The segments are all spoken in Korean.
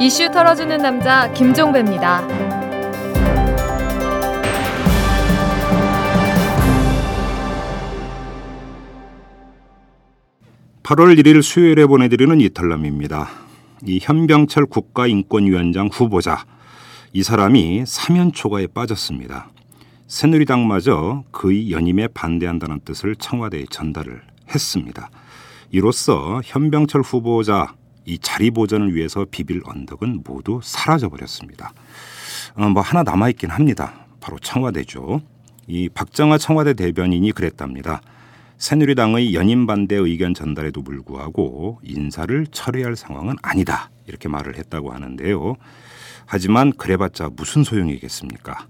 이슈 털어주는 남자 김종배입니다. 8월 1일 수요일에 보내드리는 이탈남입니다. 이 현병철 국가인권위원장 후보자 이 사람이 사면 초과에 빠졌습니다. 새누리당마저 그의 연임에 반대한다는 뜻을 청와대에 전달을 했습니다. 이로써 현병철 후보자 이 자리 보전을 위해서 비빌 언덕은 모두 사라져 버렸습니다. 어, 뭐 하나 남아 있긴 합니다. 바로 청와대죠. 이 박정아 청와대 대변인이 그랬답니다. 새누리당의 연임 반대 의견 전달에도 불구하고 인사를 철회할 상황은 아니다. 이렇게 말을 했다고 하는데요. 하지만 그래봤자 무슨 소용이겠습니까?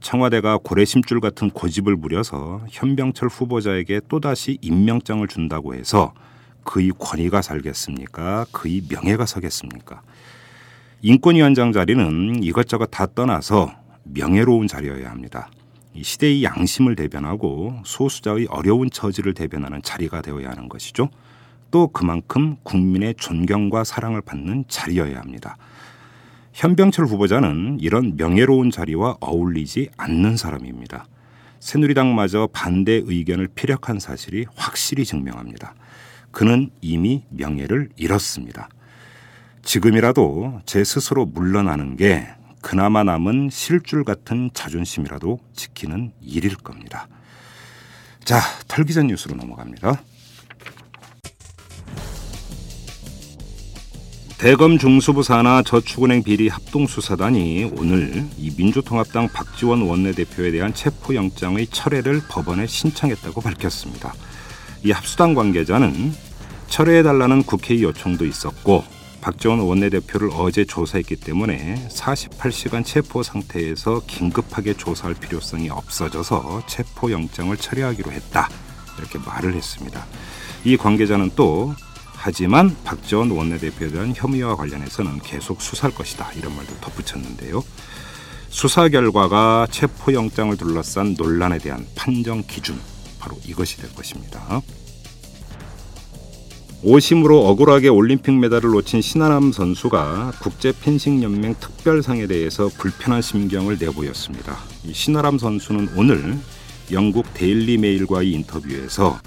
청와대가 고래심줄 같은 고집을 부려서 현병철 후보자에게 또다시 임명장을 준다고 해서 그의 권위가 살겠습니까? 그의 명예가 서겠습니까? 인권위원장 자리는 이것저것 다 떠나서 명예로운 자리여야 합니다. 시대의 양심을 대변하고 소수자의 어려운 처지를 대변하는 자리가 되어야 하는 것이죠. 또 그만큼 국민의 존경과 사랑을 받는 자리여야 합니다. 현병철 후보자는 이런 명예로운 자리와 어울리지 않는 사람입니다. 새누리당마저 반대 의견을 피력한 사실이 확실히 증명합니다. 그는 이미 명예를 잃었습니다. 지금이라도 제 스스로 물러나는 게 그나마 남은 실줄 같은 자존심이라도 지키는 일일 겁니다. 자, 털기전 뉴스로 넘어갑니다. 대검 중수부 산하 저축은행 비리 합동수사단이 오늘 이 민주통합당 박지원 원내대표에 대한 체포영장의 철회를 법원에 신청했다고 밝혔습니다. 이 합수당 관계자는 철회해달라는 국회의 요청도 있었고 박지원 원내대표를 어제 조사했기 때문에 48시간 체포 상태에서 긴급하게 조사할 필요성이 없어져서 체포 영장을 철회하기로 했다. 이렇게 말을 했습니다. 이 관계자는 또 하지만 박지원 원내대표에 대한 혐의와 관련해서는 계속 수사할 것이다. 이런 말도 덧붙였는데요. 수사 결과가 체포영장을 둘러싼 논란에 대한 판정 기준 바로 이것이 될 것입니다. 오심으로 억울하게 올림픽 메달을 놓친 신아람 선수가 국제 펜싱 연맹 특별상에 대해서 불편한 심경을 내보였습니다. 신아람 선수는 오늘 영국 데일리 메일과의 인터뷰에서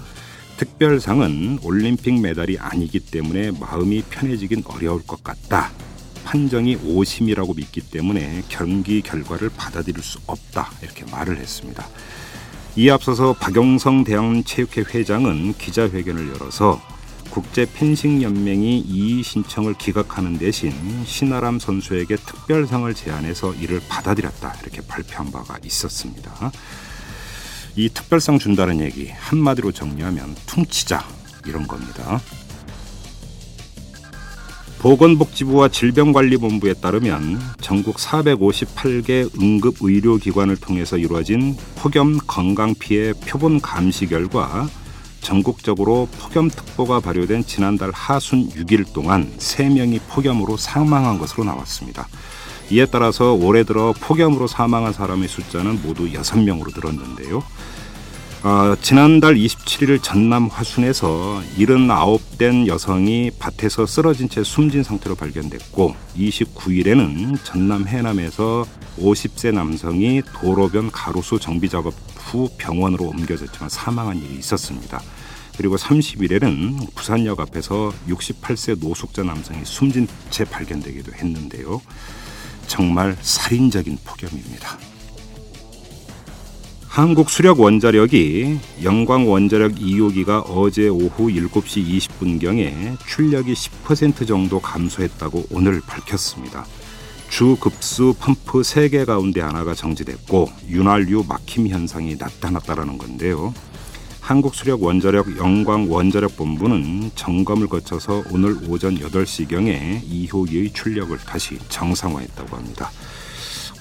특별상은 올림픽 메달이 아니기 때문에 마음이 편해지긴 어려울 것 같다. 판정이 오심이라고 믿기 때문에 경기 결과를 받아들일 수 없다. 이렇게 말을 했습니다. 이에 앞서서 박용성 대한체육회 회장은 기자회견을 열어서 국제 펜싱 연맹이 이의 신청을 기각하는 대신 신아람 선수에게 특별상을 제안해서 이를 받아들였다 이렇게 발표한 바가 있었습니다. 이 특별상 준다는 얘기 한마디로 정리하면 퉁치자 이런 겁니다. 보건복지부와 질병관리본부에 따르면 전국 458개 응급의료기관을 통해서 이루어진 폭염 건강피해 표본 감시 결과 전국적으로 폭염특보가 발효된 지난달 하순 6일 동안 3명이 폭염으로 사망한 것으로 나왔습니다. 이에 따라서 올해 들어 폭염으로 사망한 사람의 숫자는 모두 6명으로 늘었는데요. 어, 지난달 27일 전남 화순에서 79된 여성이 밭에서 쓰러진 채 숨진 상태로 발견됐고 29일에는 전남 해남에서 50세 남성이 도로변 가로수 정비 작업 후 병원으로 옮겨졌지만 사망한 일이 있었습니다. 그리고 30일에는 부산역 앞에서 68세 노숙자 남성이 숨진 채 발견되기도 했는데요. 정말 살인적인 폭염입니다. 한국 수력 원자력이 영광 원자력 2호기가 어제 오후 7시 20분경에 출력이 10% 정도 감소했다고 오늘 밝혔습니다. 주 급수 펌프 3개 가운데 하나가 정지됐고 윤활유 막힘 현상이 나타났다라는 건데요. 한국수력 원자력 영광 원자력 본부는 점검을 거쳐서 오늘 오전 8시경에 2호기의 출력을 다시 정상화했다고 합니다.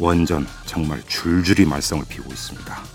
원전 정말 줄줄이 말썽을 피우고 있습니다.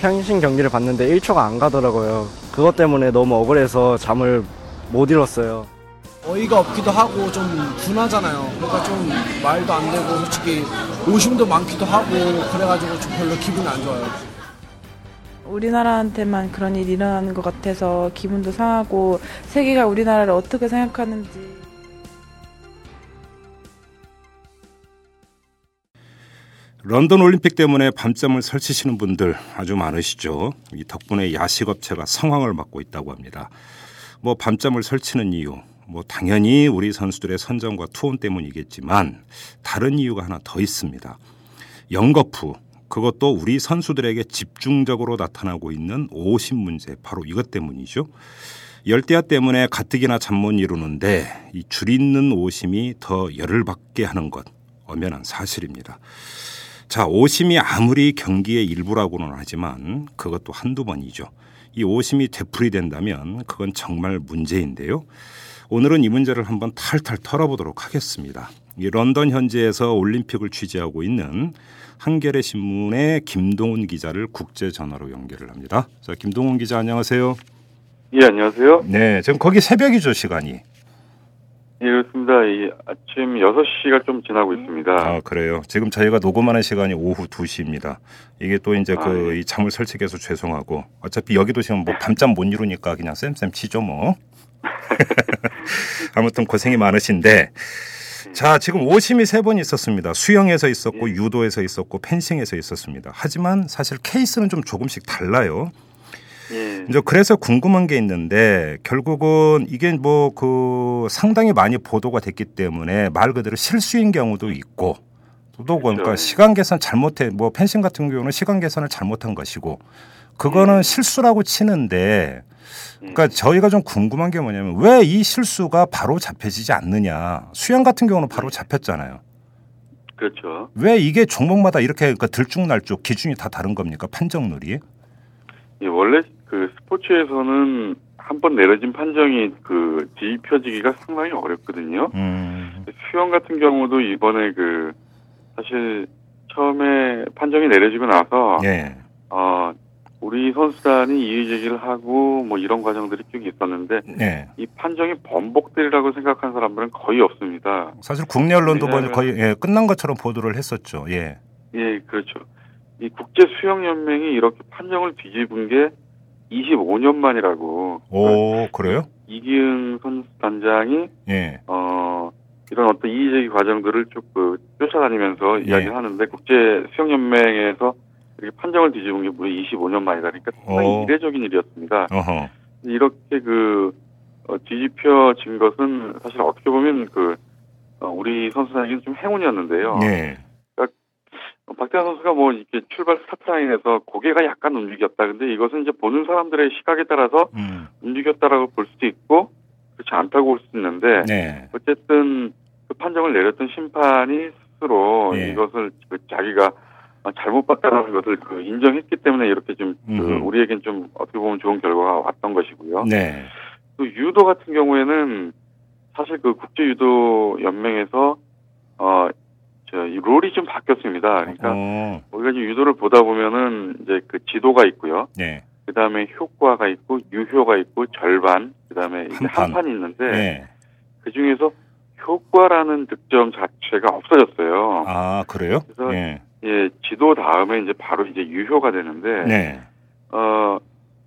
평신 경기를 봤는데 1초가 안 가더라고요. 그것 때문에 너무 억울해서 잠을 못 잃었어요. 어이가 없기도 하고 좀 둔하잖아요. 그러니까 좀 말도 안 되고 솔직히 오심도 많기도 하고 그래가지고 좀 별로 기분이 안 좋아요. 우리나라한테만 그런 일이 일어나는 것 같아서 기분도 상하고 세계가 우리나라를 어떻게 생각하는지 런던 올림픽 때문에 밤잠을 설치시는 분들 아주 많으시죠. 이 덕분에 야식 업체가 상황을 맡고 있다고 합니다. 뭐 밤잠을 설치는 이유, 뭐 당연히 우리 선수들의 선정과 투혼 때문이겠지만 다른 이유가 하나 더 있습니다. 영거푸 그것도 우리 선수들에게 집중적으로 나타나고 있는 오심 문제 바로 이것 때문이죠. 열대야 때문에 가뜩이나 잠 못 이루는데 이 줄 있는 오심이 더 열을 받게 하는 것 엄연한 사실입니다. 자, 오심이 아무리 경기의 일부라고는 하지만 그것도 한두 번이죠. 이 오심이 되풀이된다면 그건 정말 문제인데요. 오늘은 이 문제를 한번 탈탈 털어보도록 하겠습니다. 이 런던 현지에서 올림픽을 취재하고 있는 한겨레 신문의 김동훈 기자를 국제 전화로 연결을 합니다. 자, 김동훈 기자 안녕하세요. 예, 안녕하세요. 네, 지금 거기 새벽이죠, 시간이. 예, 그렇습니다. 이 아침 6시가 좀 지나고 있습니다. 아, 그래요. 지금 저희가 녹음하는 시간이 오후 2시입니다. 이게 또 이제 아, 그 예. 이 잠을 설치게 해서 죄송하고 어차피 여기도 지금 뭐 밤잠 못 이루니까 그냥 쌤쌤 치죠 뭐. 아무튼 고생이 많으신데 자, 지금 오심이 세 번 있었습니다. 수영에서 있었고 예. 유도에서 있었고 펜싱에서 있었습니다. 하지만 사실 케이스는 좀 조금씩 달라요. 예. 이제 그래서 궁금한 게 있는데 결국은 이게 뭐 그 상당히 많이 보도가 됐기 때문에 말 그대로 실수인 경우도 있고 또 그러니까 그렇죠. 시간 계산 잘못해 뭐 펜싱 같은 경우는 시간 계산을 잘못한 것이고 그거는 예. 실수라고 치는데 그러니까 저희가 좀 궁금한 게 뭐냐면 왜 이 실수가 바로 잡혀지지 않느냐 수영 같은 경우는 바로 잡혔잖아요. 그렇죠. 왜 이게 종목마다 이렇게 그러니까 들쭉날쭉 기준이 다 다른 겁니까 판정률이? 예, 원래 그 스포츠에서는 한 번 내려진 판정이 그 뒤집혀지기가 상당히 어렵거든요. 음, 수영 같은 경우도 이번에 그 사실 처음에 판정이 내려지고 나서 예, 어 우리 선수단이 이의 제기를 하고 뭐 이런 과정들이 쭉 있었는데 예. 이 판정이 번복되리라고 생각한 사람들은 거의 없습니다. 사실 국내 언론도 뭐 거의 예, 끝난 것처럼 보도를 했었죠. 예. 예, 그렇죠. 이 국제 수영 연맹이 이렇게 판정을 뒤집은 게 25년 만이라고. 오 그래요? 이기흥 선수 단장이 예. 어 이런 어떤 이의제기 과정들을 쭉 그 쫓아다니면서 예. 이야기를 하는데 국제 수영 연맹에서 이렇게 판정을 뒤집은 게 무려 25년 만이다. 그러니까 상당히 오. 이례적인 일이었습니다. 어허. 이렇게 그 어, 뒤집혀진 것은 사실 어떻게 보면 그 어, 우리 선수단에게는 좀 행운이었는데요. 예. 어, 박태환 선수가 뭐 이렇게 출발 스타트라인에서 고개가 약간 움직였다. 근데 이것은 이제 보는 사람들의 시각에 따라서 음. 움직였다라고 볼 수도 있고 그렇지 않다고 볼 수도 있는데 네. 어쨌든 그 판정을 내렸던 심판이 스스로 예. 이것을 그 자기가 아, 잘못 봤다는 것을 그 인정했기 때문에 이렇게 좀 그. 우리에겐 좀 어떻게 보면 좋은 결과가 왔던 것이고요. 네. 또 유도 같은 경우에는 사실 그 국제 유도 연맹에서 어 저 룰이 좀 바뀌었습니다. 그러니까 어. 우리가 이제 유도를 보다 보면은 이제 그 지도가 있고요. 네. 그 다음에 효과가 있고 유효가 있고 절반, 그 다음에 이제 한판. 한 있는데 네. 그 중에서 효과라는 득점 자체가 없어졌어요. 아 그래요? 그래서 예. 예, 지도 다음에 이제 바로 이제 유효가 되는데 네. 어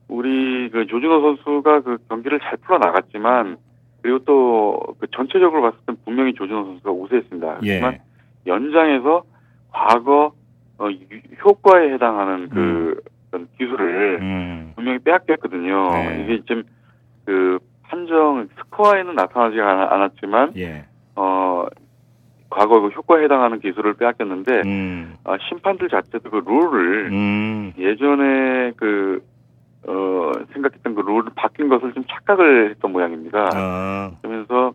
우리 그 조준호 선수가 그 경기를 잘 풀어 나갔지만 그리고 또 그 전체적으로 봤을 땐 분명히 조준호 선수가 우세했습니다. 하지만 예. 연장에서 과거 어, 유- 효과에 해당하는 그 어떤 기술을 음. 분명히 빼앗겼거든요. 네. 이게 좀그 판정 스코어에는 나타나지 않- 않았지만 예. 어 과거 그 효과에 해당하는 기술을 빼앗겼는데 음. 아, 심판들 자체도 그 룰을 음. 예전에 그 어, 생각했던 그 룰을 바뀐 것을 좀 착각을 했던 모양입니다. 아. 그러면서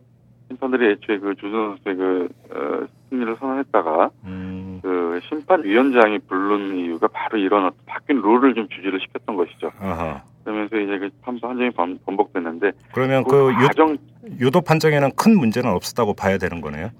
심판들이 애초에 그 조준 선수의 그 어, 승리를 선언했다가 음. 그 심판위원장이 부른 이유가 바로 이런 바뀐 룰을 좀 주지를 시켰던 것이죠. 아하. 그러면서 이제 그 판정이 번- 번복됐는데 그러면 그그 유, 과정 유도 판정에는 큰 문제는 없었다고 봐야 되는 거네요.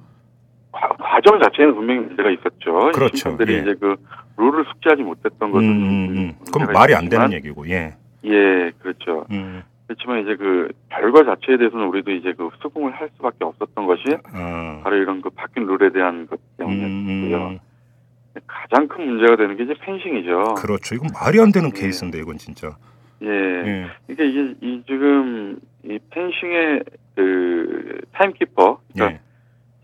과, 과정 자체에는 분명히 문제가 있었죠. 그렇죠. 심판들이 예. 이제 그 룰을 숙지하지 못했던 음, 것은 음, 음. 그럼 문제가 말이 안 있었지만, 되는 얘기고, 예. 예, 그렇죠. 음, 그렇지만 이제 그 결과 자체에 대해서는 우리도 이제 그 수긍을 할 수밖에 없었던 것이 어, 바로 이런 그 바뀐 룰에 대한 것 음, 때문이었고요. 음, 가장 큰 문제가 되는 게 이제 펜싱이죠. 그렇죠. 이건 말이 안 되는 예. 케이스인데, 이건 진짜. 예. 예. 그러니까 이게 이 지금 이 펜싱의 그 타임키퍼, 그러니까 예.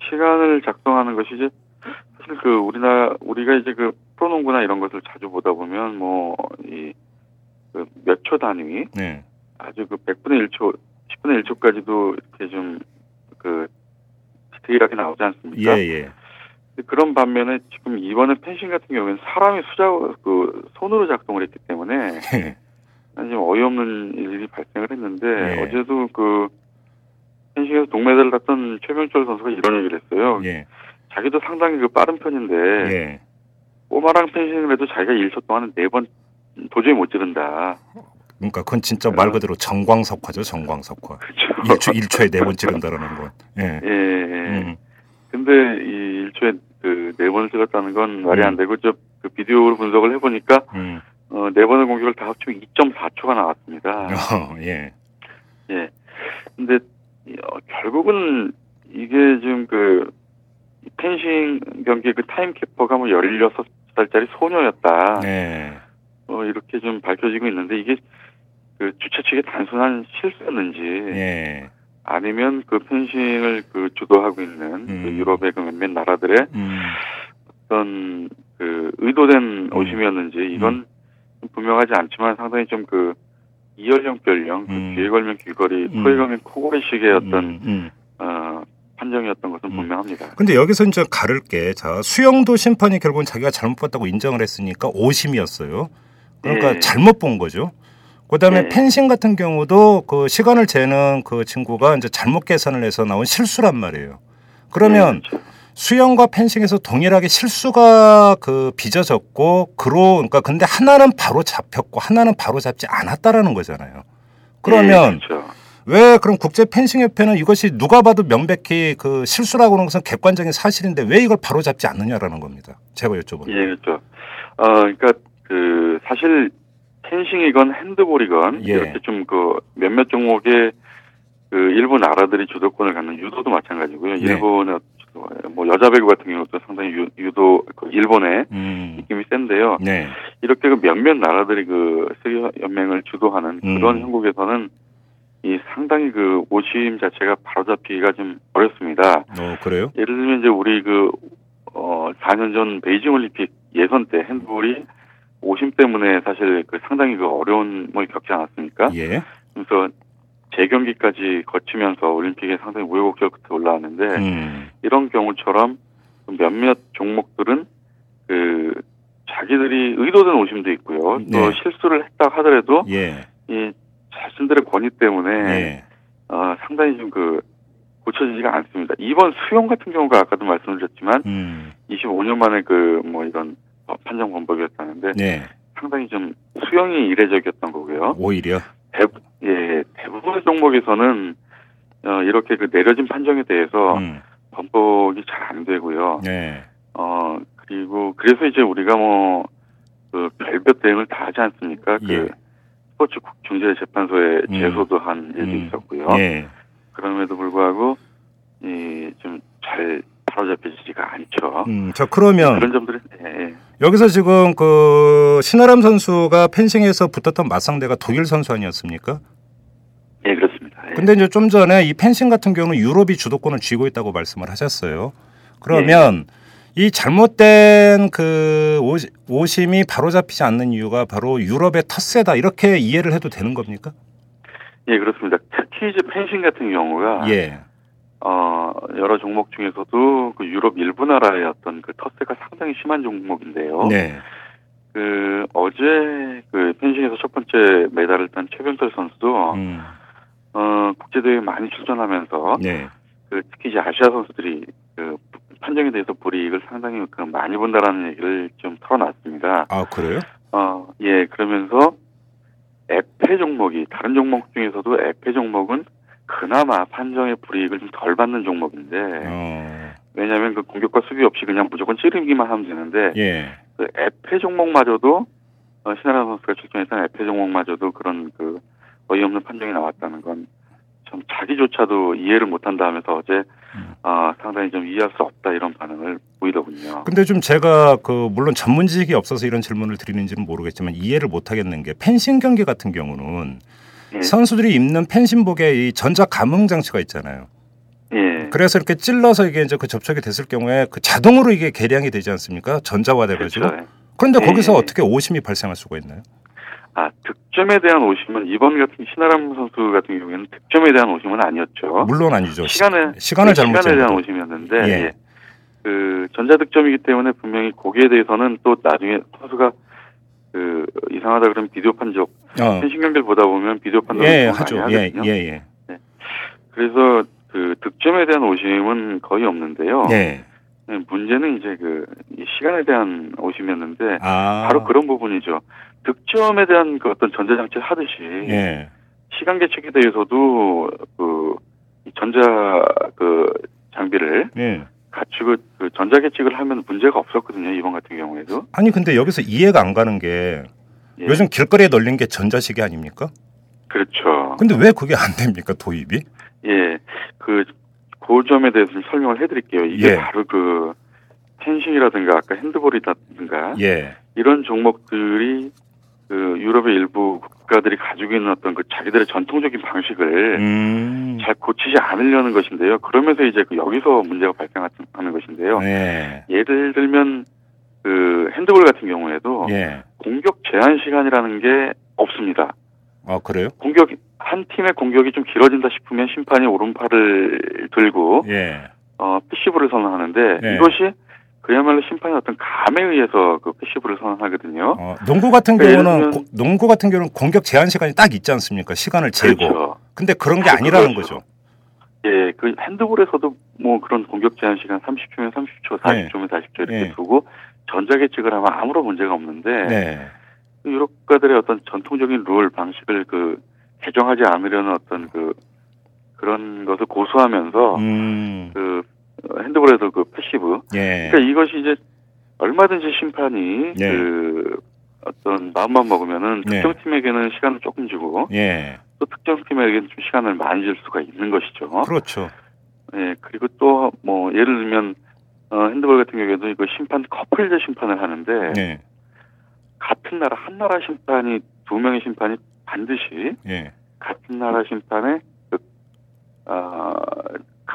시간을 작성하는 것이 이제 사실 그 우리나라 우리가 이제 그 프로농구나 이런 것을 자주 보다 보면 뭐이몇초 단위 네. 아주 그 100분의 1초, 10분의 1초까지도 이렇게 좀 그 디테일하게 나오지 예, 않습니까? 예. 근데 그런 반면에 지금 이번에 펜싱 같은 경우에는 사람이 수작 그 손으로 작성을 했기 때문에 예. 좀 어이없는 일이 발생을 했는데 예. 어제도 그 펜싱에서 동메달을 땄던 최병철 선수가 이런 얘기를 했어요. 예. 자기도 상당히 그 빠른 편인데 예. 꼬마랑 펜싱을 해도 자기가 1초 동안은 네번 도저히 못 지른다. 그러니까 그건 진짜 말 그대로 정광석화죠, 정광석화. 그렇죠. 1초, 1초에 네 번 찌른다라는 건. 예. 예. 예. 음. 근데 이 1초에 그네 번을 찍었다는 건 말이 음. 안 되고 저 그 비디오를 분석을 해보니까 음. 어, 네 번의 공격을 다 합치면 2.4초가 나왔습니다. 어, 예. 예. 근데 이, 어, 결국은 이게 지금 그 펜싱 경기 그 타임키퍼가 뭐 16살짜리 소녀였다. 네. 어, 이렇게 좀 밝혀지고 있는데 이게 그 주최 측의 단순한 실수였는지 예. 아니면 그 펜싱을 그 주도하고 있는 그 음. 유럽의 그 몇몇 나라들의 음. 어떤 그 의도된 오심이었는지 이건 분명하지 않지만 상당히 좀 그 이연령별령 음. 그 귀에 걸면 귀걸이 음. 코에 걸면 코걸이식의 어떤 음, 음. 어, 판정이었던 것은 음. 분명합니다. 근데 여기서 이제 가를 게, 자, 수영도 심판이 결국은 자기가 잘못 봤다고 인정을 했으니까 오심이었어요. 그러니까 예. 잘못 본 거죠. 그 다음에 예. 펜싱 같은 경우도 그 시간을 재는 그 친구가 이제 잘못 계산을 해서 나온 실수란 말이에요. 그러면 네, 그렇죠. 수영과 펜싱에서 동일하게 실수가 그 빚어졌고, 그로, 그러니까 근데 하나는 바로 잡혔고, 하나는 바로 잡지 않았다라는 거잖아요. 그러면 예, 그렇죠. 왜 그럼 국제 펜싱 협회는 이것이 누가 봐도 명백히 그 실수라고 하는 것은 객관적인 사실인데 왜 이걸 바로 잡지 않느냐라는 겁니다. 제가 여쭤보는. 예, 그렇죠. 어, 그러니까 그 사실 펜싱이건 핸드볼이건 예. 이렇게 좀 그 몇몇 종목의 그 일부 나라들이 주도권을 갖는 유도도 마찬가지고요. 네. 일본의 주도, 뭐 여자 배구 같은 경우도 상당히 유, 유도 그 일본의 음. 느낌이 센데요. 네. 이렇게 그 몇몇 나라들이 그 세계 연맹을 주도하는 음. 그런 형국에서는 이 상당히 그 오심 자체가 바로잡히기가 좀 어렵습니다. 어 그래요? 예를 들면 이제 우리 그, 어, 4년 전 베이징 올림픽 예선 때 핸드볼이 오심 때문에 사실 그 상당히 그 어려움을 겪지 않았습니까? 예. 그래서 재경기까지 거치면서 올림픽에 상당히 우여곡절 끝에 올라왔는데 음. 이런 경우처럼 몇몇 종목들은 그 자기들이 의도된 오심도 있고요. 또 네. 실수를 했다 하더라도 예. 이 자신들의 권위 때문에 예. 어, 상당히 좀 그 고쳐지지가 않습니다. 이번 수영 같은 경우가 아까도 말씀드렸지만 음. 25년 만에 그 뭐 이런 어, 판정 방법이었다는데 네. 상당히 좀 수영이 이례적이었던 거고요. 오히려. 대부, 예, 대부분의 종목에서는 어, 이렇게 그 내려진 판정에 대해서 음. 번복이 잘 안 되고요. 네. 어 그리고 그래서 이제 우리가 뭐 그 별별 대응을 다 하지 않습니까? 그 예. 스포츠 중재재판소에 음. 제소도 한 일도 음. 있었고요. 예. 그럼에도 불구하고 이좀잘 바로잡혀지지가 않죠. 음. 자 그러면 그런 점들은 예, 예. 여기서 지금 그 신아람 선수가 펜싱에서 붙었던 맞상대가 독일 선수 아니었습니까? 예, 그렇습니다. 예. 근데 이제 좀 전에 이 펜싱 같은 경우는 유럽이 주도권을 쥐고 있다고 말씀을 하셨어요. 그러면 이 잘못된 그 오심이 바로 잡히지 않는 이유가 바로 유럽의 텃세다 이렇게 이해를 해도 되는 겁니까? 예, 그렇습니다. 특히 이제 펜싱 같은 경우가 예. 어 여러 종목 중에서도 그 유럽 일부 나라의 어떤 그 텃세가 상당히 심한 종목인데요. 네. 그 어제 그 펜싱에서 첫 번째 메달을 딴 최병철 선수도 음. 어 국제 대회 많이 출전하면서 네. 그 특히 이제 아시아 선수들이 그 판정에 대해서 불이익을 상당히 그 많이 본다라는 얘기를 좀 털어놨습니다. 아 그래요? 어, 예, 그러면서 에페 종목이 다른 종목 중에서도 에페 종목은 그나마 판정의 불이익을 좀 덜 받는 종목인데 어. 왜냐하면 그 공격과 수비 없이 그냥 무조건 찌르기만 하면 되는데 예. 그 에페 종목마저도 어, 신하라 선수가 출전했던 에페 종목마저도 그런 그 어이없는 판정이 나왔다는 건 참 자기조차도 이해를 못한다 하면서 어제 음. 어, 상당히 좀 이해할 수 없다 이런 반응을 보이더군요. 근데 좀 제가 그 물론 전문 지식이 없어서 이런 질문을 드리는지는 모르겠지만 이해를 못 하겠는 게 펜싱 경기 같은 경우는 예. 선수들이 입는 펜싱복에 이 전자 감응 장치가 있잖아요. 예. 그래서 이렇게 찔러서 이게 이제 그 접촉이 됐을 경우에 그 자동으로 이게 개량이 되지 않습니까? 전자화돼 가지고. 그렇죠. 그런데 예. 거기서 어떻게 오심이 발생할 수가 있나요? 아 득점에 대한 오심은 이번 같은 신하람 선수 같은 경우에는 득점에 대한 오심은 아니었죠. 물론 아니죠. 시- 시간에 시간을 그 잘못 시간에 대한 오심이었는데 예. 예. 그 전자 득점이기 때문에 분명히 거기에 대해서는 또 나중에 선수가 그 이상하다 그러면 비디오 판적 어. 경기를 보다 보면 비디오 판독을 예, 많이 하죠. 예. 예, 예. 그래서 그 득점에 대한 오심은 거의 없는데요. 예. 네, 문제는 이제 그이 시간에 대한 오심이었는데 아. 바로 그런 부분이죠. 득점에 대한 그 어떤 전자장치를 하듯이 예. 시간 계측에 대해서도 그이 전자 그 장비를 예. 갖추고 그 전자 계측을 하면 문제가 없었거든요. 이번 같은 경우에도. 아니 근데 여기서 이해가 안 가는 게 예. 요즘 길거리에 널린 게 전자시계 아닙니까? 그렇죠. 근데 왜 그게 안 됩니까 도입이? 예. 그, 그 점에 대해서 좀 설명을 해드릴게요. 이게 예. 바로 그, 펜싱이라든가 아까 핸드볼이라든가 예. 이런 종목들이 그 유럽의 일부 국가들이 가지고 있는 어떤 그 자기들의 전통적인 방식을 음. 잘 고치지 않으려는 것인데요. 그러면서 이제 그 여기서 문제가 발생하는 것인데요. 네. 예를 들면 그 핸드볼 같은 경우에도 예. 공격 제한 시간이라는 게 없습니다. 아 그래요? 공격 한 팀의 공격이 좀 길어진다 싶으면 심판이 오른팔을 들고 예. 어 passive를 선언하는데 네. 이것이 그야말로 심판의 어떤 감에 의해서 그 passive를 선언하거든요. 어, 농구 같은 그러니까 경우는 고- 농구 같은 경우는 공격 제한 시간이 딱 있지 않습니까? 시간을 재고. 그렇죠. 근데 그런 게 아, 아니라는 그렇죠. 거죠. 예, 그 핸드볼에서도 뭐 그런 공격 제한 시간 30초면 30초, 40초면 40초 이렇게 네. 두고 전자 계측을 하면 아무런 문제가 없는데 네. 유럽 국가들의 어떤 전통적인 룰 방식을 그 개정하지 않으려는 어떤 그 그런 것을 고수하면서 음. 그 어, 핸드볼에도 그 passive 예. 그러니까 이것이 이제 얼마든지 심판이 네. 그 어떤 마음만 먹으면은 네. 특정 팀에게는 시간을 조금 주고 예. 또 특정 팀에게는 좀 시간을 많이 줄 수가 있는 것이죠. 그렇죠. 예, 그리고 또 뭐 예를 들면 어, 핸드볼 같은 경우에도 이거 심판 커플제 심판을 하는데 네. 같은 나라 한 나라 심판이 두 명의 심판이 반드시 예. 같은 나라 심판의 그, 어,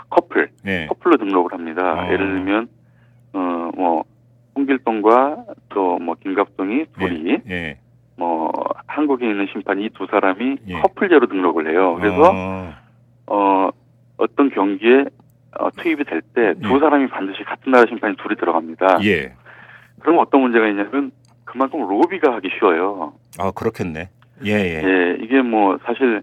커플 예. 커플로 등록을 합니다. 어. 예를 들면 어 뭐 홍길동과 또 뭐 김갑동이 둘이 예. 뭐 한국에 있는 심판 이 두 사람이 예. 커플제로 등록을 해요. 그래서 어. 어 어떤 경기에 어, 투입이 될 때두 예. 사람이 반드시 같은 나라 심판이 둘이 들어갑니다. 예. 그럼 어떤 문제가 있냐면 그만큼 로비가 하기 쉬워요. 아 그렇겠네. 예, 예. 예, 이게 뭐 사실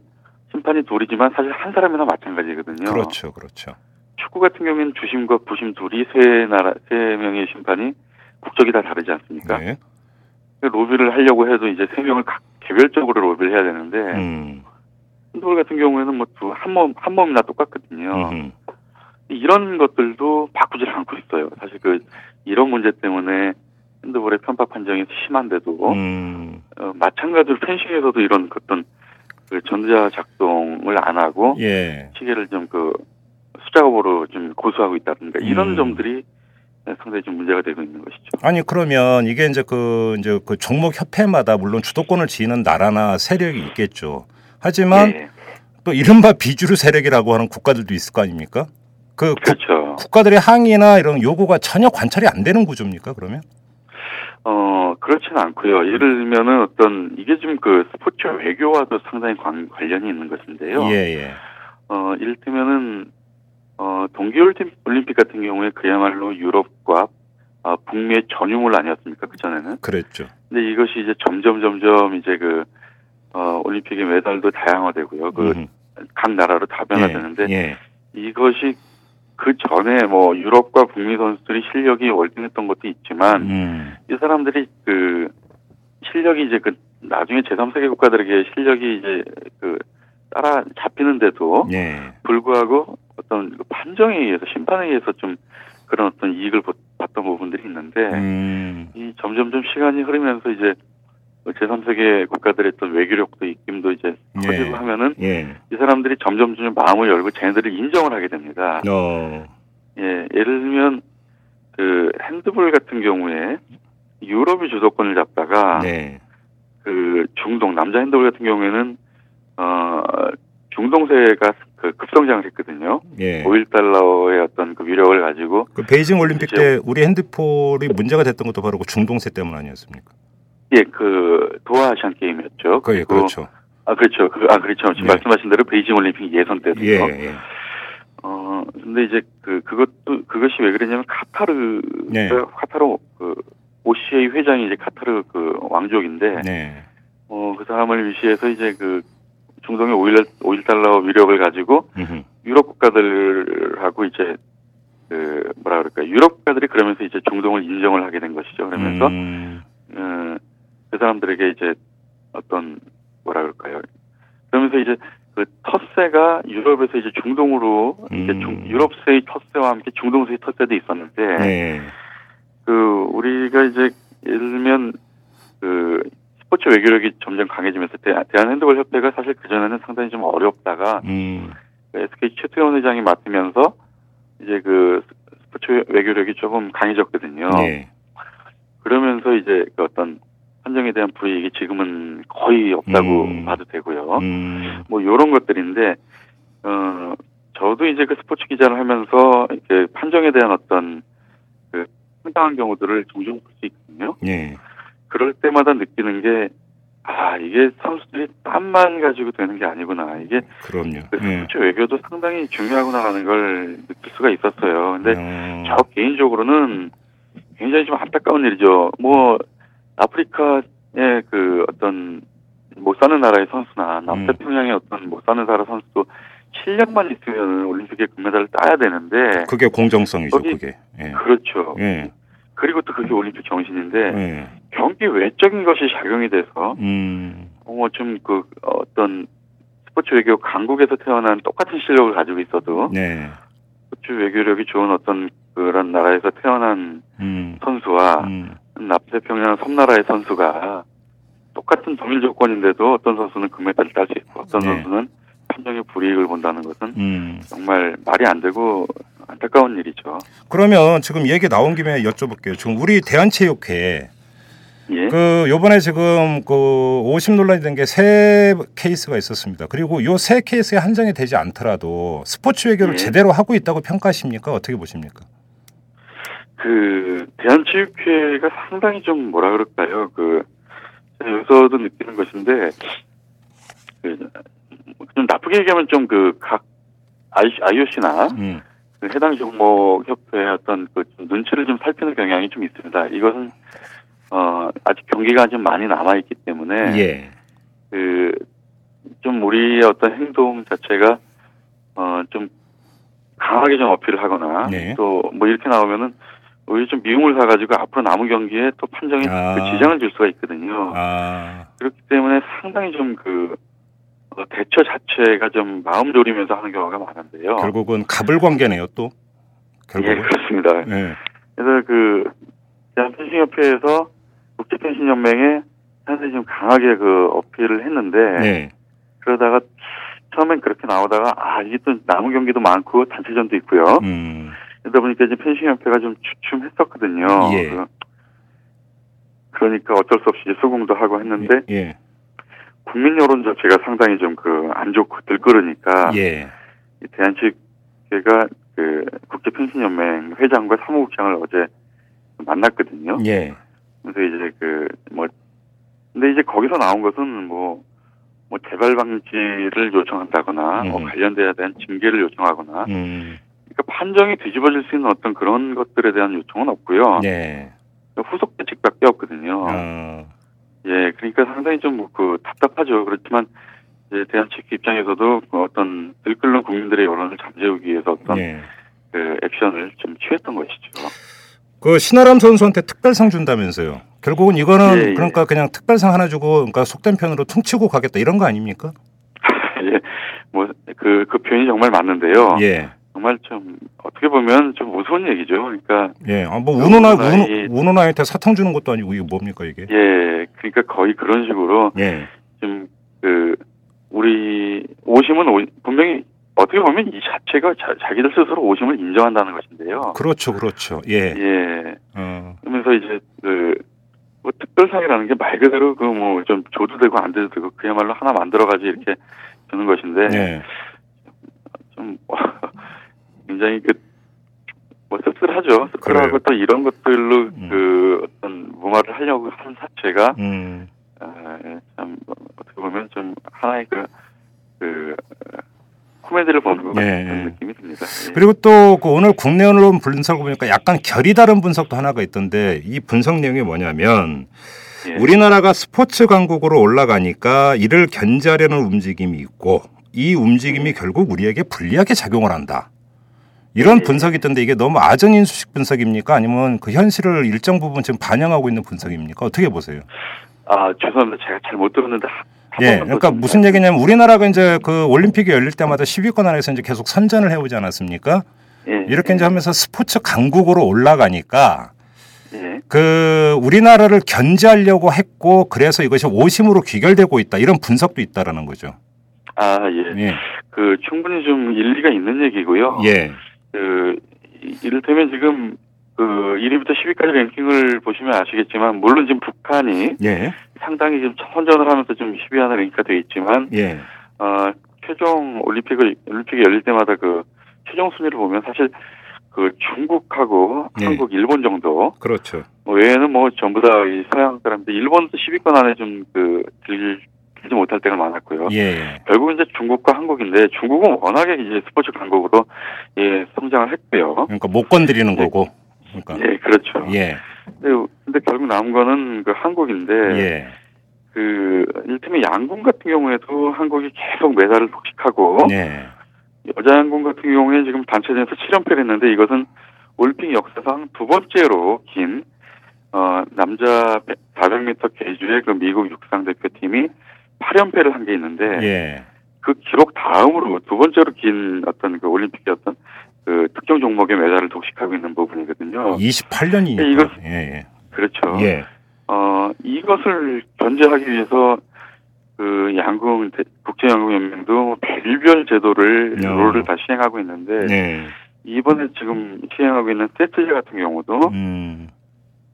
심판이 둘이지만 사실 한 사람이나 마찬가지거든요. 그렇죠. 그렇죠. 축구 같은 경우에는 주심과 부심 둘이 세 나라 세 명의 심판이 국적이 다 다르지 않습니까? 네. 로비를 하려고 해도 이제 세 명을 각 개별적으로 로비를 해야 되는데 음. 핸드볼 같은 경우에는 뭐한몸한 몸이나 똑같거든요. 음. 이런 것들도 바꾸질 않고 있어요. 사실 그 이런 문제 때문에 핸드볼의 편파 판정이 심한데도 음. 어, 마찬가지로 펜싱에서도 이런 어떤 그 전자 작동을 안 하고 예. 시계를 좀 그 수작업으로 좀 고수하고 있다든가 이런 음. 점들이 상당히 좀 문제가 되고 있는 것이죠. 아니 그러면 이게 이제 그 이제 그 종목 협회마다 물론 주도권을 지는 나라나 세력이 있겠죠. 하지만 예, 또 이른바 비주류 세력이라고 하는 국가들도 있을 거 아닙니까? 그 국, 그렇죠. 국 가들의 항의나 이런 요구가 전혀 관찰이 안 되는 구조입니까? 그러면? 어 그렇지는 않고요. 예를 들면은 어떤 이게 좀 그 스포츠 외교와도 상당히 관, 관련이 있는 것인데요. 예, 예. 어 이를테면은 어 동계올림픽 올림픽 같은 경우에 그야말로 유럽과 어, 북미의 전유물 아니었습니까 그 전에는? 그랬죠. 근데 이것이 이제 점점 점점 이제 그 어, 올림픽의 메달도 다양화되고요. 그 음. 각 나라로 다 변화되는데 예, 예. 이것이 그 전에 뭐 유럽과 북미 선수들이 실력이 월등했던 것도 있지만 음. 이 사람들이 그 실력이 이제 그 나중에 제3세계 국가들에게 실력이 이제 그 따라 잡히는데도 예. 불구하고 어떤 그 판정에 의해서 심판에 의해서 좀 그런 어떤 이익을 보- 봤던 부분들이 있는데 음. 이 점점점 시간이 흐르면서 이제 제3세계 국가들의 어떤 외교력도 입김도 이제 예. 커지고 하면은 예. 이 사람들이 점점 점 마음을 열고 쟤네들을 인정을 하게 됩니다. 어. 예, 예를 들면 그 핸드볼 같은 경우에 유럽이 주도권을 잡다가 네. 그 중동 남자 핸드볼 같은 경우에는 어 중동세가 그 급성장을 했거든요. 예. 5일 달러의 어떤 그 위력을 가지고 그 베이징 올림픽. 때 우리 핸드폴이 문제가 됐던 것도 바로 그 중동세 때문 아니었습니까? 예, 그 도하 아시안 게임이었죠. 그, 예, 그렇죠. 아 그렇죠. 그, 아 그렇죠. 지금 네. 말씀하신 대로 베이징 올림픽 예선 때도 예, 예. 어 근데 이제 그 그것도 그것이 왜 그랬냐면 카타르 네. 카타르 그 OCA 회장이 이제 카타르 그 왕족인데 네. 어그 사람을 위시해서 이제 그 중동의 5일 5일 달러 위력을 가지고 음흠. 유럽 국가들하고 이제 그 뭐라 그럴까 유럽 국가들이 그러면서 이제 중동을 인정을 하게 된 것이죠. 그러면서 음. 어, 그 사람들에게 이제 어떤 뭐라 그럴까요? 그러면서 이제 그 텃세가 유럽에서 이제 중동으로 이제 음. 중, 유럽세의 텃세와 함께 중동세의 텃세도 있었는데 네. 그 우리가 이제 예를 들면 그 스포츠 외교력이 점점 강해지면서 대, 대한 핸드볼 협회가 사실 그 전에는 상당히 좀 어렵다가 음. 그 SK 최태원 회장이 맡으면서 이제 그 스포츠 외교력이 조금 강해졌거든요. 네. 그러면서 이제 그 어떤 판정에 대한 불이익이 지금은 거의 없다고 음. 봐도 되고요. 음. 뭐 요런 것들인데 어 저도 이제 그 스포츠 기자를 하면서 이렇게 판정에 대한 어떤 그 황당한 경우들을 종종 볼 수 있거든요. 네. 그럴 때마다 느끼는 게 아, 이게 선수들이 땀만 가지고 되는 게 아니구나. 이게 그럼요. 그 예. 스포츠 외교도 상당히 중요하구나라는 걸 느낄 수가 있었어요. 근데 어. 저 개인적으로는 굉장히 좀 안타까운 일이죠. 뭐 아프리카의 그 어떤 못 사는 나라의 선수나 남태평양의 어떤 못 사는 나라 선수도 실력만 있으면 올림픽에 금메달을 따야 되는데 그게 공정성이죠, 거기- 그게. 예. 그렇죠. 예. 그리고 또 그게 올림픽 정신인데 예. 경기 외적인 것이 작용이 돼서 음. 뭐좀 그 어떤 스포츠 외교 강국에서 태어난 똑같은 실력을 가지고 있어도 네. 스포츠 외교력이 좋은 어떤 그런 나라에서 태어난 음. 선수와 음. 남태평양 섬나라의 선수가 똑같은 동일 조건인데도 어떤 선수는 금메달을 딸 수 있고 어떤 네. 선수는 판정의 불이익을 본다는 것은 음. 정말 말이 안 되고 안타까운 일이죠. 그러면 지금 얘기 나온 김에 여쭤볼게요. 지금 우리 대한체육회 예. 그 요번에 지금 그 오심 논란이 된 게 세 케이스가 있었습니다. 그리고 요 세 케이스에 한정이 되지 않더라도 스포츠 외교를 예. 제대로 하고 있다고 평가하십니까? 어떻게 보십니까? 그 대한체육회가 상당히 좀 뭐라 그럴까요? 그 여기서도 느끼는 것인데 그좀 나쁘게 얘기하면 좀 그 각 IOC나 음. 그 해당 종목 협회의 어떤 그 눈치를 좀 살피는 경향이 좀 있습니다. 이것은 어 아직 경기가 좀 많이 남아 있기 때문에 예. 그좀 우리의 어떤 행동 자체가 어좀 강하게 좀 어필을 하거나 네. 또뭐 이렇게 나오면은 오히려 좀 미움을 사가지고 앞으로 남은 경기에 또 판정에 아. 그 지장을 줄 수가 있거든요. 아. 그렇기 때문에 상당히 좀그 대처 자체가 좀 마음 졸이면서 하는 경우가 많은데요. 결국은 갑을 관계네요, 또. 예, 결국은. 그렇습니다. 예. 그래서 그 대한펜싱협회에서 국제펜싱연맹에 상당히 좀 강하게 그 어필을 했는데 네. 그러다가 처음엔 그렇게 나오다가 아 이게 또 남은 경기도 많고 단체전도 있고요. 음. 그러다 보니까 이제 펜싱협회가 좀 주춤했었거든요. 예. 그, 그러니까 어쩔 수 없이 수긍도 하고 했는데 예. 국민 여론 자체가 상당히 좀 그 안 좋고 들끓으니까 예. 이 대한체육회가 그 국제펜싱연맹 회장과 사무국장을 어제 만났거든요. 예. 그래서 이제 그 뭐 근데 이제 거기서 나온 것은 뭐뭐 재발 방지를 요청한다거나 뭐 음. 관련돼야 대한 징계를 요청하거나 음. 그러니까 판정이 뒤집어질 수 있는 어떤 그런 것들에 대한 요청은 없고요. 네. 후속 대책밖에 없거든요. 어. 예, 그러니까 상당히 좀 그 답답하죠. 그렇지만 이제 대한체육 입장에서도 그 어떤 들끓는 국민들의 여론을 잠재우기 위해서 어떤 예. 그 액션을 좀 취했던 것이죠. 그 신아람 선수한테 특별상 준다면서요. 결국은 이거는 예, 예. 그러니까 그냥 특별상 하나 주고 그러니까 속된 편으로 퉁치고 가겠다 이런 거 아닙니까? 예, 뭐 그 그 표현이 정말 맞는데요. 예. 정말 좀 어떻게 보면 좀 무서운 얘기죠. 그러니까 예, 아, 뭐 운호나 운호나한테 사탕 주는 것도 아니고 이게 뭡니까 이게? 예, 그러니까 거의 그런 식으로 예, 좀그 우리 오심은 오- 분명히 어떻게 보면 이 자체가 자, 기들 스스로 오심을 인정한다는 것인데요. 그렇죠, 그렇죠. 예, 예. 어, 그러면서 이제 그 뭐 특별상이라는 게 말 그대로 그 뭐 좀 줘도 되고 안 돼도 되고 그야말로 하나 만들어가지 이렇게 주는 것인데 예, 좀 굉장히 그 뭐 씁쓸하죠. 씁쓸하고 그래요. 또 이런 것들로 음. 그 어떤 무마를 하려고 하는 자체가 음, 아, 예, 참 뭐, 어떻게 보면 좀 하나의 그, 그 어, 코미디를 보는 것 같은 예, 그런 예. 느낌이 듭니다. 예. 그리고 또 그 오늘 국내 언론 분석을 보니까 약간 결이 다른 분석도 하나가 있던데 이 분석 내용이 뭐냐면 예. 우리나라가 스포츠 강국으로 올라가니까 이를 견제하려는 움직임이 있고 이 움직임이 결국 우리에게 불리하게 작용을 한다. 이런 예. 분석이 있던데 이게 너무 아전인수식 분석입니까? 아니면 그 현실을 일정 부분 지금 반영하고 있는 분석입니까? 어떻게 보세요? 아 죄송합니다. 제가 잘 못 들었는데 예, 그러니까 좀 무슨 얘기냐면 우리나라가 이제 그 올림픽이 열릴 때마다 10위권 안에서 이제 계속 선전을 해오지 않았습니까? 예, 이렇게 이제 하면서 스포츠 강국으로 올라가니까 예. 그 우리나라를 견제하려고 했고 그래서 이것이 오심으로 귀결되고 있다 이런 분석도 있다라는 거죠. 아 예. 예, 그 충분히 좀 일리가 있는 얘기고요. 예, 그 이- 이를테면 지금 그 1위부터 10위까지 랭킹을 보시면 아시겠지만 물론 지금 북한이 예, 상당히 지금 선전을 하면서 좀 10위 안에 랭크가 되어 있지만 예, 어, 최종 올림픽을 올림픽이 열릴 때마다 그 최종 순위를 보면 사실 그 중국하고 네. 한국, 일본 정도 그렇죠. 뭐 외에는 뭐 전부 다 이 서양 사람들 일본도 10위권 안에 좀 그 들 지 못할 때가 많았고요. 예, 예, 결국 이제 중국과 한국인데 중국은 워낙에 이제 스포츠 강국으로 예 성장을 했고요. 그러니까 못 건드리는 네. 거고. 그러니까 예, 그렇죠. 예, 근데, 근데 결국 남은 거는 그 한국인데 예, 그 일테면 양궁 같은 경우에도 한국이 계속 메달을 독식하고 예, 여자 양궁 같은 경우에 지금 단체전에서 7연패를 했는데 이것은 올림픽 역사상 두 번째로 긴 어, 남자 400m 계주의 그 미국 육상 대표팀이 8연패를 한 게 있는데 예, 그 기록 다음으로 두 번째로 긴 어떤 그 올림픽의 어떤 그 특정 종목의 메달을 독식하고 있는 부분이거든요. 28년이니까. 네, 예, 그렇죠. 예, 예, 어, 이것을 견제하기 위해서 그 양궁 대- 국제 양궁 연맹도 별별 제도를 어. 룰을 다 시행하고 있는데 네, 이번에 지금 시행하고 있는 세트제 같은 경우도 음,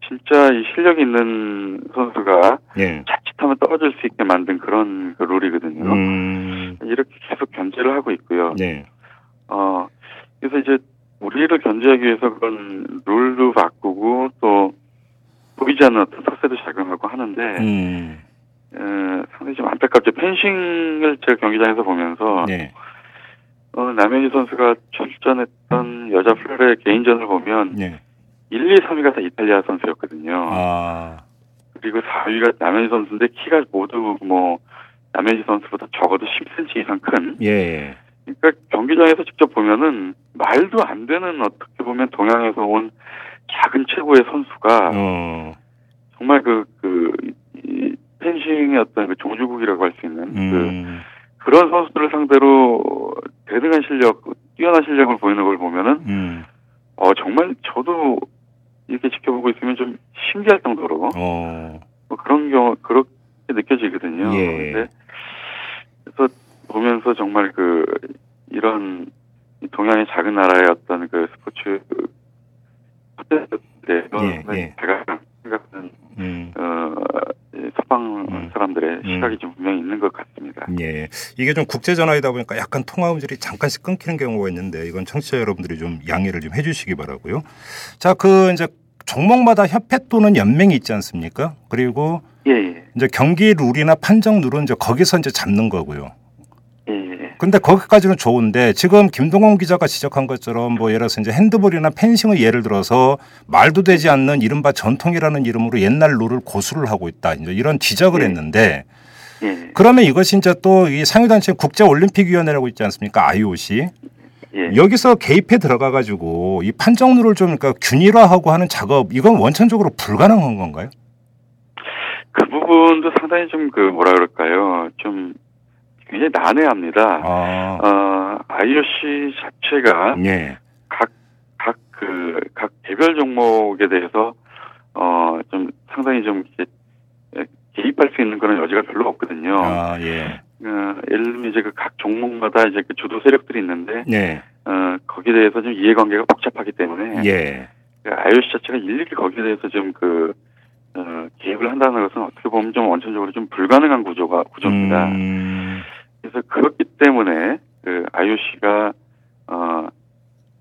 진짜 이 실력 있는 선수가 예, 자칫하면 떨어질 수 있게 만든 그런 그 룰이거든요. 음, 이렇게 계속 견제를 하고 있고요. 네, 어, 그래서 이제 우리를 견제하기 위해서 그런 룰도 바꾸고 또 보이지 않는 어떤特세도 작용하고 하는데 음, 어, 상당히 좀 안타깝죠. 펜싱을 제가 경기장에서 보면서 네, 어, 남현희 선수가 출전했던 여자 플레의 개인전을 보면 네, 1, 2, 3위가 다 이탈리아 선수였거든요. 아, 그리고 4위가 남현희 선수인데 키가 모두 뭐 남현희 선수보다 적어도 10cm 이상 큰. 예, 예, 그러니까 경기장에서 직접 보면은 말도 안 되는 어떻게 보면 동양에서 온 작은 체구의 선수가 어, 정말 그, 그, 이 펜싱의 어떤 그 종주국이라고 할 수 있는 그 음, 그런 선수들을 상대로 대등한 실력, 뛰어난 실력을 보이는 걸 보면은 음, 어 정말 저도 이렇게 지켜보고 있으면 좀 신기할 정도로 어, 뭐 그런 경우 그렇게 느껴지거든요. 예. 근데 그래서 보면서 정말 그 이런 이 동양의 작은 나라의 어떤 그 스포츠 네, 예, 예. 제가 생각하는 음. 어이 서방 음. 사람들의 음. 시각이 좀 분명히 있는 것 같습니다. 예. 이게 좀 국제 전화이다 보니까 약간 통화 음질이 잠깐씩 끊기는 경우가 있는데 이건 청취자 여러분들이 좀 양해를 좀 해주시기 바라고요. 자, 그 이제 종목마다 협회 또는 연맹이 있지 않습니까? 그리고 예, 예, 이제 경기 룰이나 판정 룰은 이제 거기서 이제 잡는 거고요. 예, 예. 근데 거기까지는 좋은데 지금 김동원 기자가 지적한 것처럼 뭐 예를 들어서 이제 핸드볼이나 펜싱을 예를 들어서 말도 되지 않는 이른바 전통이라는 이름으로 옛날 룰을 고수를 하고 있다. 이제 이런 지적을 네. 했는데 예, 그러면 이것이 이제 또 이 상위단체 국제올림픽위원회라고 있지 않습니까? IOC. 예. 여기서 개입해 들어가 가지고 이 판정률을 좀 그러니까 균일화하고 하는 작업 이건 원천적으로 불가능한 건가요? 그 부분도 상당히 좀 그 뭐라 그럴까요? 좀 굉장히 난해합니다. 아, 어, IOC 자체가 예. 각 개별 종목에 대해서 어 좀 상당히 좀 개입할 수 있는 그런 여지가 별로 없거든요. 아, 예. 어, 예를 들면 이제 그 각 종목마다 이제 그 주도 세력들이 있는데 네. 어 거기에 대해서 좀 이해관계가 복잡하기 때문에 예. 그 IOC 자체가 일일이 거기에 대해서 좀 그, 어, 개입을 한다는 것은 어떻게 보면 좀 원천적으로 좀 불가능한 구조가, 구조입니다. 음, 그래서 그렇기 때문에 그 IOC가, 어,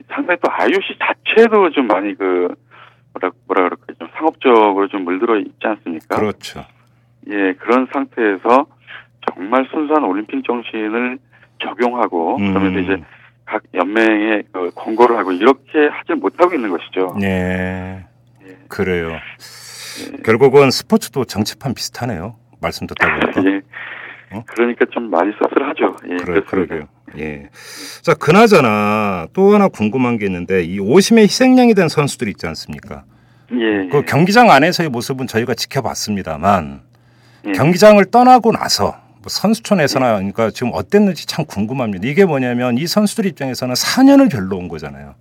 상당히 또 IOC 자체도 좀 많이 그, 뭐라, 뭐라 그럴까, 좀 상업적으로 좀 물들어 있지 않습니까? 그렇죠. 예, 그런 상태에서 정말 순수한 올림픽 정신을 적용하고, 그러면서 음. 이제 각 연맹에 그 권고를 하고 이렇게 하지 못하고 있는 것이죠. 네. 예. 그래요. 결국은 스포츠도 정치판 비슷하네요. 말씀 듣다 보니까. 예. 어? 그러니까 좀 많이 씁쓸하죠. 예, 그래. 그러게요. 예. 자, 그나저나 또 하나 궁금한 게 있는데 이 오심의 희생양이 된 선수들 있지 않습니까? 예, 그 경기장 안에서의 모습은 저희가 지켜봤습니다만 예. 경기장을 떠나고 나서 뭐 선수촌에서나 그러니까 지금 어땠는지 참 궁금합니다. 이게 뭐냐면 이 선수들 입장에서는 4년을 별로 온 거잖아요.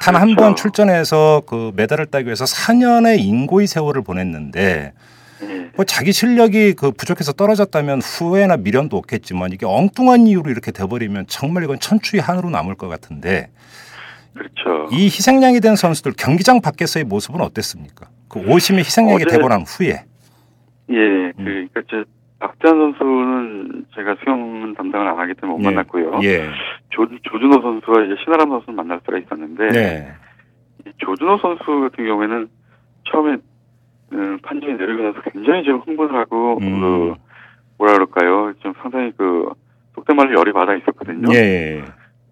단 한번 그렇죠. 출전해서 그 메달을 따기 위해서 4년의 인고의 세월을 보냈는데 예. 뭐 자기 실력이 그 부족해서 떨어졌다면 후회나 미련도 없겠지만 이게 엉뚱한 이유로 이렇게 돼버리면 정말 이건 천추의 한으로 남을 것 같은데 그렇죠. 이 희생양이 된 선수들 경기장 밖에서의 모습은 어땠습니까? 그 오심의 희생양이 어제- 되고 난 후에 예, 음. 그러니까 저 박지한 선수는 제가 수영 담당을 안 하기 때문에 못 예. 만났고요. 예. 조, 조준호 선수와 이제 신아람 선수는 만날 수가 있었는데 네. 이 조준호 선수 같은 경우에는 처음에 음, 판정이 내리고 나서 굉장히 좀 흥분을 하고 음. 그 뭐라 그럴까요? 좀 상당히 그 속된 말로 열이 받아 있었거든요. 예.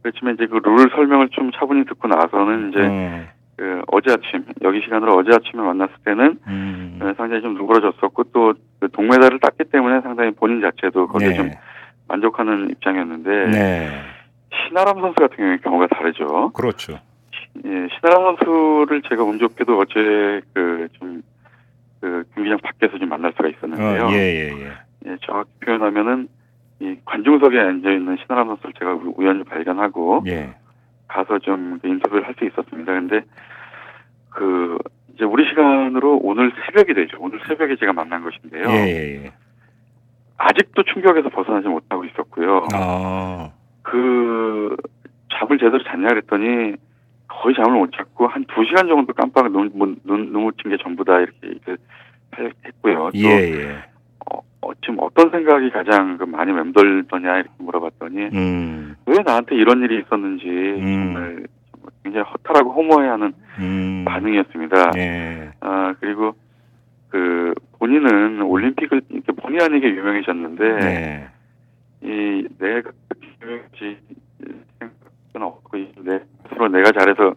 그렇지만 이제 그 룰 설명을 좀 차분히 듣고 나서는 이제 어, 그 어제 아침 여기 시간으로 어제 아침에 만났을 때는 음. 어, 상당히 좀 누그러졌었고 또 그 동메달을 땄기 때문에 상당히 본인 자체도 거기에 네. 좀 만족하는 입장이었는데 네. 신아람 선수 같은 경우에 경우가 다르죠. 그렇죠. 예, 신아람 선수를 제가 운 좋게도 어제 그좀그 경기장 밖에서 좀 만날 수가 있었는데요. 어, 예, 예, 예. 예, 정확히 표현하면은 이 관중석에 앉아 있는 신아람 선수를 제가 우- 우연히 발견하고 예. 가서 좀그 인터뷰를 할 수 있었습니다. 근데 그 이제 우리 시간으로 오늘 새벽이 되죠. 오늘 새벽에 제가 만난 것인데요. 예, 예, 예. 아직도 충격에서 벗어나지 못하고 있었고요. 아. 그 잠을 제대로 잤냐 그랬더니 거의 잠을 못 잤고 한 두 시간 정도 깜빡 눈, 눈, 눈, 눈을 찐게 전부다 이렇게, 이렇게 했고요. 또 예, 예. 어, 어, 지금 어떤 생각이 가장 그 많이 맴돌더냐 이렇게 물어봤더니 음. 왜 나한테 이런 일이 있었는지 음. 정말 굉장히 허탈하고 허무해하는 음. 반응이었습니다. 예. 아 그리고 그 본인은 올림픽을 이렇게 본의 아니게 유명해졌는데 네. 이 내가 유명해지 생각은 없고 내 스스로 내가 잘해서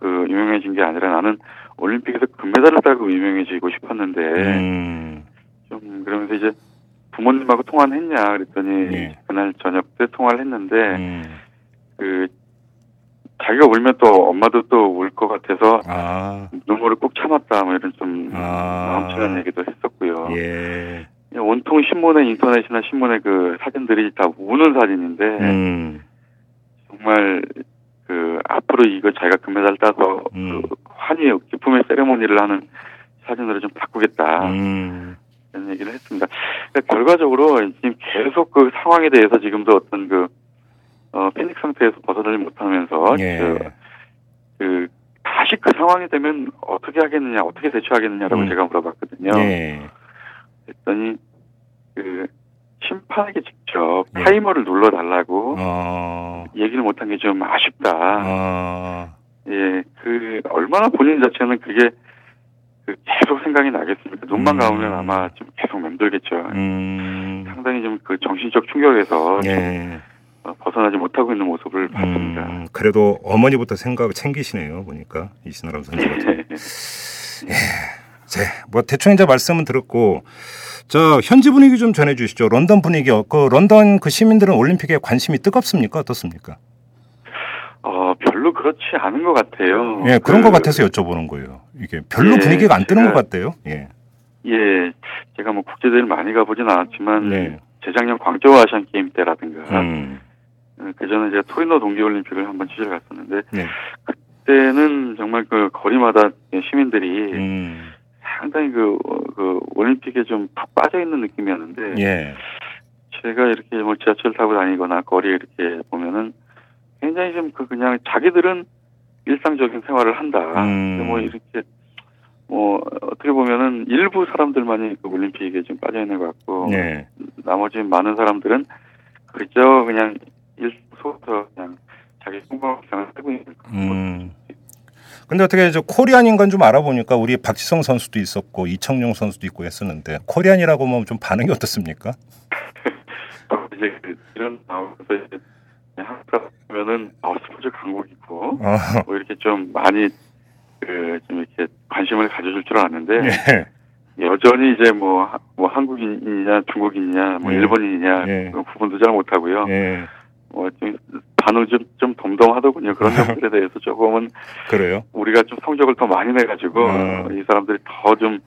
그 유명해진 게 아니라 나는 올림픽에서 금메달을 따고 유명해지고 싶었는데 음. 좀 그러면서 이제 부모님하고 통화는 했냐 그랬더니 네. 그날 저녁 때 통화를 했는데 음. 그 자기가 울면 또 엄마도 또 울 것 같아서 아. 눈물을 꼭 참았다 뭐 이런 좀 아. 마음치한 얘기도 했었고요. 예. 온통 신문에 인터넷이나 신문에 그 사진들이 다 우는 사진인데 음. 정말 그 앞으로 이거 자기가 금메달 따서 음. 그 환희 기쁨의 세레모니를 하는 사진으로 좀 바꾸겠다 음. 이런 얘기를 했습니다. 그러니까 결과적으로 지금 계속 그 상황에 대해서 지금도 어떤 그 어, 패닉 상태에서 벗어나지 못하면서 예. 그, 그 다시 그 상황이 되면 어떻게 하겠느냐, 어떻게 대처하겠느냐라고 음. 제가 물어봤거든요. 예. 그랬더니 그 심판에게 직접 예. 타이머를 눌러달라고 어. 얘기를 못한 게 좀 아쉽다. 어. 예, 그 얼마나 본인 자체는 그게 그 계속 생각이 나겠습니까? 눈만 음. 감으면 아마 좀 계속 맴돌겠죠. 음. 상당히 좀 그 정신적 충격에서 좀, 예. 어, 벗어나지 못하고 있는 모습을 봤습니다. 음, 그래도 어머니부터 생각을 챙기시네요. 보니까 이신아람 선수 같은. 예. 네, 뭐 대충 이제 말씀은 들었고, 자 현지 분위기 좀 전해 주시죠. 런던 분위기, 그 런던 그 시민들은 올림픽에 관심이 뜨겁습니까? 어떻습니까? 어, 별로 그렇지 않은 것 같아요. 예, 그런 그, 것 같아서 여쭤보는 거예요. 이게 별로 예, 분위기가 안 뜨는 제가- 것 같대요. 예, 예, 제가 뭐 국제대회를 많이 가보진 않았지만 네. 재작년 광저우 아시안 게임 때라든가 음, 그 전에 제가 토리노 동계올림픽을 한번 취재를 갔었는데 네. 그때는 정말 그 거리마다 시민들이 음. 상당히 그, 어, 그 올림픽에 좀 푹 빠져 있는 느낌이었는데 예. 제가 이렇게 뭐 지하철 타고 다니거나 거리에 이렇게 보면은 굉장히 좀 그 그냥 자기들은 일상적인 생활을 한다. 음. 뭐 이렇게 뭐 어떻게 보면은 일부 사람들만이 그 올림픽에 좀 빠져 있는 것 같고 예. 나머지 많은 사람들은 그저 그냥 일소부터 그냥 자기 생활을 하고 있는 거. 음. 근데 어떻게 저 코리안인 건 좀 알아보니까 우리 박지성 선수도 있었고 이청용 선수도 있고 했었는데 코리안이라고 하면 좀 반응이 어떻습니까? 이제 그 이런 나오면서 이제 한국 하면은 어 스포츠 강국이고 어. 뭐 이렇게 좀 많이 그좀 이렇게 관심을 가져줄 줄 알았는데 예. 여전히 이제 뭐, 하- 뭐 한국인이냐 중국인이냐 뭐 예. 일본인이냐 예. 그 구분도 잘 못하고요. 예. 뭐좀 반응 좀, 좀 덤덤하더군요. 그런 점들에 대해서 조금은 그래요. 우리가 좀 성적을 더 많이 내가지고 음. 이 사람들이 더좀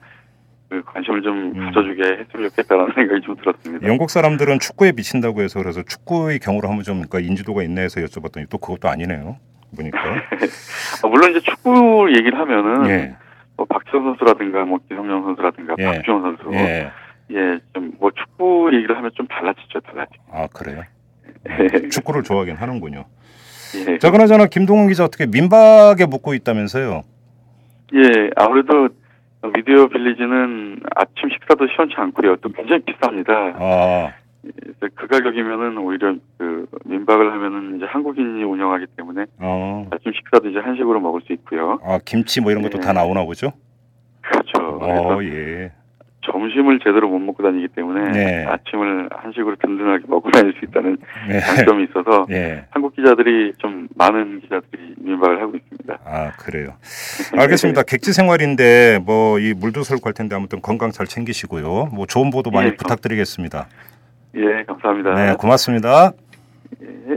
그 관심을 좀 음. 가져주게 했으면 좋겠다라는 생각이 좀 들었습니다. 영국 사람들은 축구에 미친다고 해서 그래서 축구의 경우로 하면 좀 그러니까 인지도가 있나 해서 여쭤봤더니 또 그것도 아니네요. 보니까. 아, 물론 이제 축구 얘기를 하면은 예. 뭐 박지성 선수라든가 뭐 기성용 선수라든가 예. 박주원 선수 예. 예, 좀 뭐 축구 얘기를 하면 좀 달라지죠, 달라지. 아 그래요. 예. 축구를 좋아하긴 하는군요. 예. 자 그나저나 김동훈 기자 어떻게 민박에 묵고 있다면서요? 예, 아무래도 미디어 빌리지는 아침 식사도 시원치 않고요. 또 굉장히 비쌉니다. 아 그 가격이면은 오히려 그 민박을 하면은 이제 한국인이 운영하기 때문에 어. 아침 식사도 이제 한식으로 먹을 수 있고요. 아 김치 뭐 이런 것도 예. 다 나오나 보죠? 그렇죠. 어 예. 점심을 제대로 못 먹고 다니기 때문에 네. 아침을 한식으로 든든하게 먹고 다닐 수 있다는 예. 장점이 있어서 예. 한국 기자들이 좀 많은 기자들이 민박을 하고 있습니다. 아 그래요. 알겠습니다. 객지 생활인데 뭐 이 물도 설고 할 텐데 아무튼 건강 잘 챙기시고요. 뭐 좋은 보도 많이 예, 부탁드리겠습니다. 예, 감사합니다. 네, 고맙습니다. 예.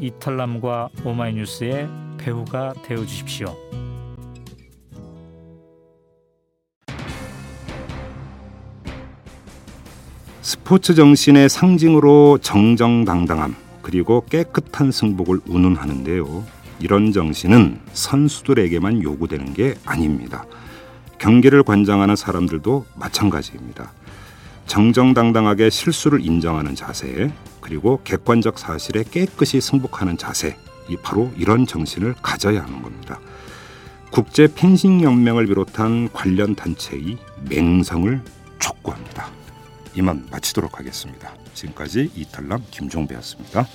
이털남과 오마이뉴스의 배우가 되어 주십시오. 스포츠 정신의 상징으로 정정당당함 그리고 깨끗한 승복을 운운하는데요. 이런 정신은 선수들에게만 요구되는 게 아닙니다. 경기를 관장하는 사람들도 마찬가지입니다. 정정당당하게 실수를 인정하는 자세, 그리고 객관적 사실에 깨끗이 승복하는 자세, 이 바로 이런 정신을 가져야 하는 겁니다. 국제 펜싱 연맹을 비롯한 관련 단체의 맹성을 촉구합니다. 이만 마치도록 하겠습니다. 지금까지 이탈남 김종배였습니다.